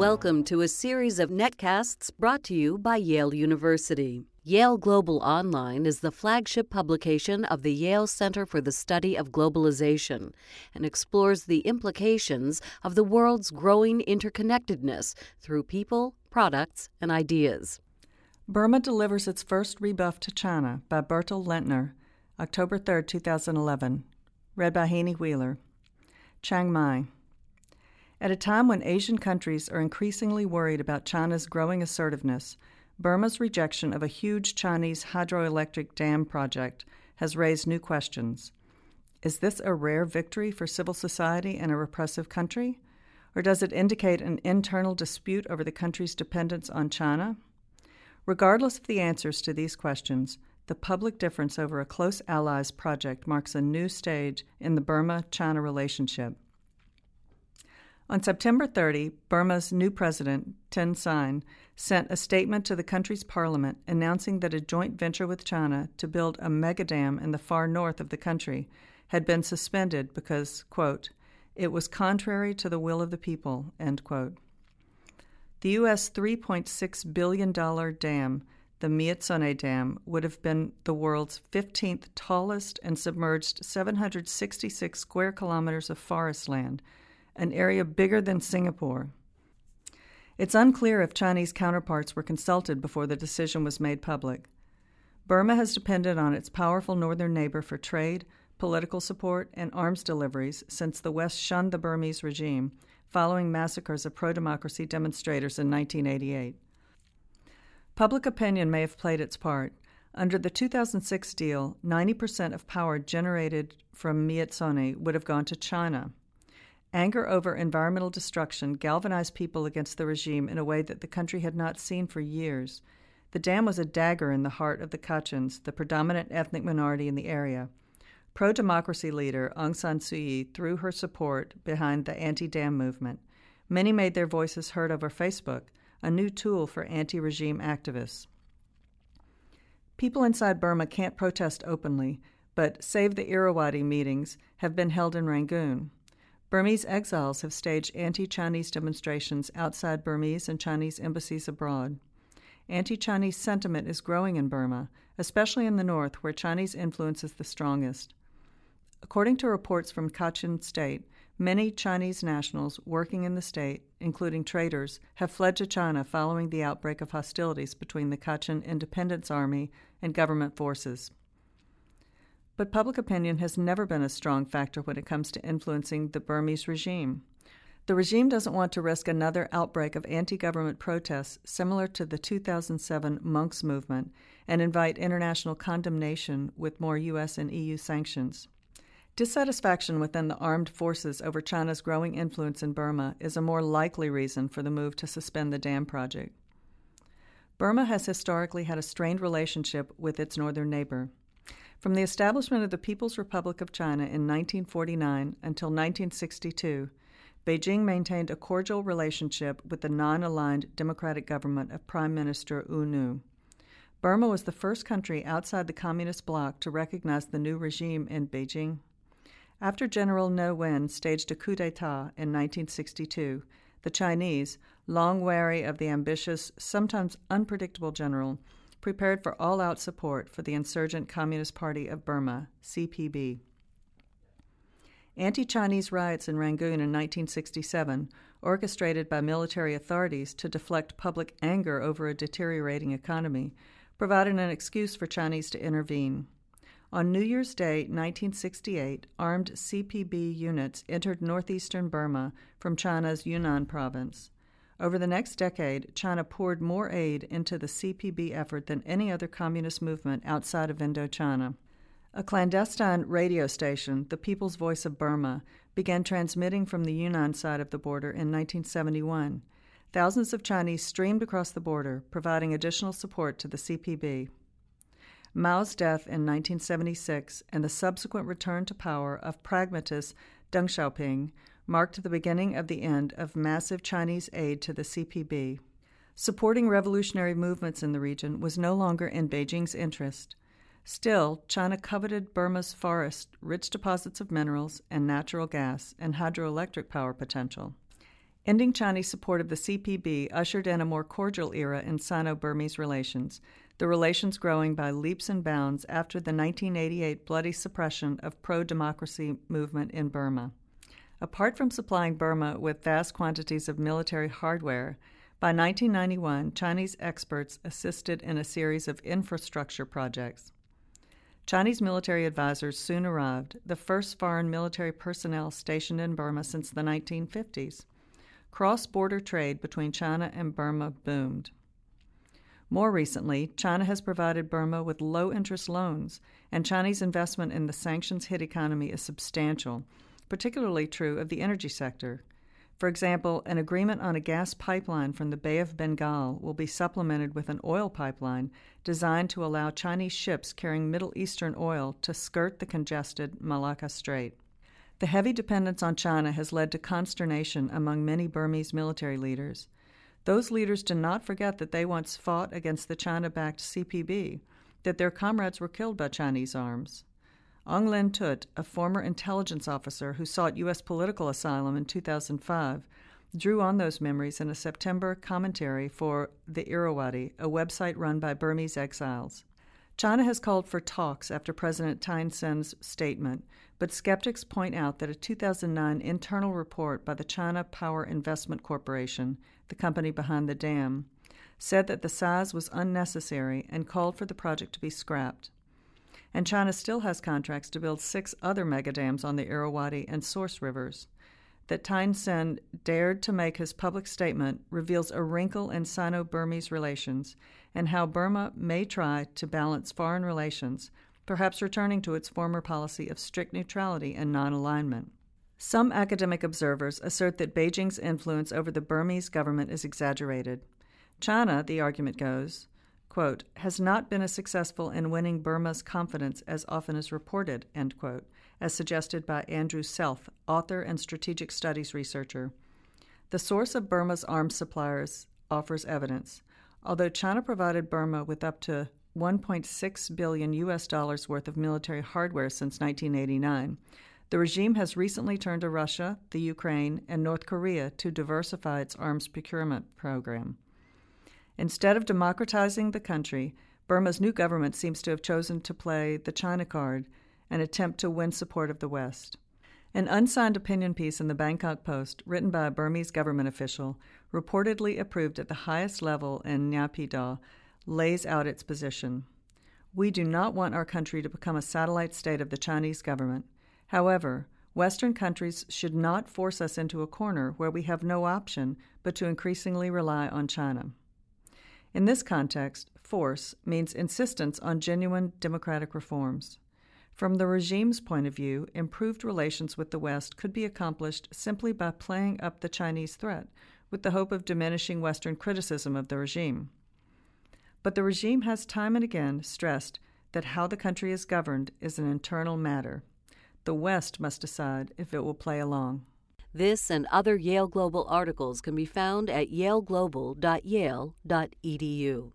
Welcome to a series of netcasts brought to you by Yale University. Yale Global Online is the flagship publication of the Yale Center for the Study of Globalization and explores the implications of the world's growing interconnectedness through people, products, and ideas. Burma delivers its first rebuff to China by Bertil Lintner, October 3, 2011. Read by Haney Wheeler. Chiang Mai. At a time when Asian countries are increasingly worried about China's growing assertiveness, Burma's rejection of a huge Chinese hydroelectric dam project has raised new questions. Is this a rare victory for civil society in a repressive country? Or does it indicate an internal dispute over the country's dependence on China? Regardless of the answers to these questions, the public difference over a close ally's project marks a new stage in the Burma China relationship. On September 30, Burma's new president, Thein Sein, sent a statement to the country's parliament announcing that a joint venture with China to build a megadam in the far north of the country had been suspended because, quote, it was contrary to the will of the people, end quote. The U.S. $3.6 billion dam, the Myitsone Dam, would have been the world's 15th tallest and submerged 766 square kilometers of forest land – an area bigger than Singapore. It's unclear if Chinese counterparts were consulted before the decision was made public. Burma has depended on its powerful northern neighbor for trade, political support, and arms deliveries since the West shunned the Burmese regime following massacres of pro democracy demonstrators in 1988. Public opinion may have played its part. Under the 2006 deal, 90% of power generated from Myitsone would have gone to China. Anger over environmental destruction galvanized people against the regime in a way that the country had not seen for years. The dam was a dagger in the heart of the Kachins, the predominant ethnic minority in the area. Pro democracy leader Aung San Suu Kyi threw her support behind the anti dam movement. Many made their voices heard over Facebook, a new tool for anti regime activists. People inside Burma can't protest openly, but Save the Irrawaddy meetings have been held in Rangoon. Burmese exiles have staged anti Chinese demonstrations outside Burmese and Chinese embassies abroad. Anti Chinese sentiment is growing in Burma, especially in the north, where Chinese influence is the strongest. According to reports from Kachin State, many Chinese nationals working in the state, including traders, have fled to China following the outbreak of hostilities between the Kachin Independence Army and government forces. But public opinion has never been a strong factor when it comes to influencing the Burmese regime. The regime doesn't want to risk another outbreak of anti government protests similar to the 2007 monks movement and invite international condemnation with more U.S. and EU sanctions. Dissatisfaction within the armed forces over China's growing influence in Burma is a more likely reason for the move to suspend the dam project. Burma has historically had a strained relationship with its northern neighbor. From the establishment of the People's Republic of China in 1949 until 1962, Beijing maintained a cordial relationship with the non aligned democratic government of Prime Minister U Nu. Burma was the first country outside the communist bloc to recognize the new regime in Beijing. After General Ne Win staged a coup d'etat in 1962, the Chinese, long wary of the ambitious, sometimes unpredictable general, prepared for all out support for the insurgent Communist Party of Burma, CPB. Anti Chinese riots in Rangoon in 1967, orchestrated by military authorities to deflect public anger over a deteriorating economy, provided an excuse for Chinese to intervene. On New Year's Day, 1968, armed CPB units entered northeastern Burma from China's Yunnan province. Over the next decade, China poured more aid into the CPB effort than any other communist movement outside of Indochina. A clandestine radio station, the People's Voice of Burma, began transmitting from the Yunnan side of the border in 1971. Thousands of Chinese streamed across the border, providing additional support to the CPB. Mao's death in 1976 and the subsequent return to power of pragmatist Deng Xiaoping marked the beginning of the end of massive Chinese aid to the CPB. Supporting revolutionary movements in the region was no longer in Beijing's interest. Still, China coveted Burma's forest, rich deposits of minerals and natural gas, and hydroelectric power potential. Ending Chinese support of the CPB ushered in a more cordial era in Sino Burmese relations, the relations growing by leaps and bounds after the 1988 bloody suppression of pro democracy movement in Burma. Apart from supplying Burma with vast quantities of military hardware, by 1991, Chinese experts assisted in a series of infrastructure projects. Chinese military advisors soon arrived, the first foreign military personnel stationed in Burma since the 1950s. Cross border trade between China and Burma boomed. More recently, China has provided Burma with low interest loans, and Chinese investment in the sanctions hit economy is substantial, particularly true of the energy sector. For example, an agreement on a gas pipeline from the Bay of Bengal will be supplemented with an oil pipeline designed to allow Chinese ships carrying Middle Eastern oil to skirt the congested Malacca Strait. The heavy dependence on China has led to consternation among many Burmese military leaders. Those leaders do not forget that they once fought against the China backed CPB, that their comrades were killed by Chinese arms. Aung Lynn Htut, a former intelligence officer who sought U.S. political asylum in 2005, drew on those memories in a September commentary for The Irrawaddy, a website run by Burmese exiles. China has called for talks after President Thein Sein's statement, but skeptics point out that a 2009 internal report by the China Power Investment Corporation, the company behind the dam, said that the size was unnecessary and called for the project to be scrapped and China still has contracts to build six other megadams on the Irrawaddy and Source rivers. That Thein dared to make his public statement reveals a wrinkle in Sino Burmese relations and how Burma may try to balance foreign relations, perhaps returning to its former policy of strict neutrality and non alignment. Some academic observers assert that Beijing's influence over the Burmese government is exaggerated. China, the argument goes, quote, has not been as successful in winning Burma's confidence as often is reported, end quote, as suggested by Andrew Selth, author and strategic studies researcher. The source of Burma's arms suppliers offers evidence. Although China provided Burma with up to 1.6 billion US dollars worth of military hardware since 1989, the regime has recently turned to Russia, the Ukraine, and North Korea to diversify its arms procurement program. Instead of democratizing the country, Burma's new government seems to have chosen to play the China card and attempt to win support of the West. An unsigned opinion piece in the Bangkok Post, written by a Burmese government official, reportedly approved at the highest level in Naypyidaw, lays out its position. We do not want our country to become a satellite state of the Chinese government. However, Western countries should not force us into a corner where we have no option but to increasingly rely on China. In this context, force means insistence on genuine democratic reforms. From the regime's point of view, improved relations with the West could be accomplished simply by playing up the Chinese threat, with the hope of diminishing Western criticism of the regime. But the regime has time and again stressed that how the country is governed is an internal matter. The West must decide if it will play along. This and other Yale Global articles can be found at yaleglobal.yale.edu.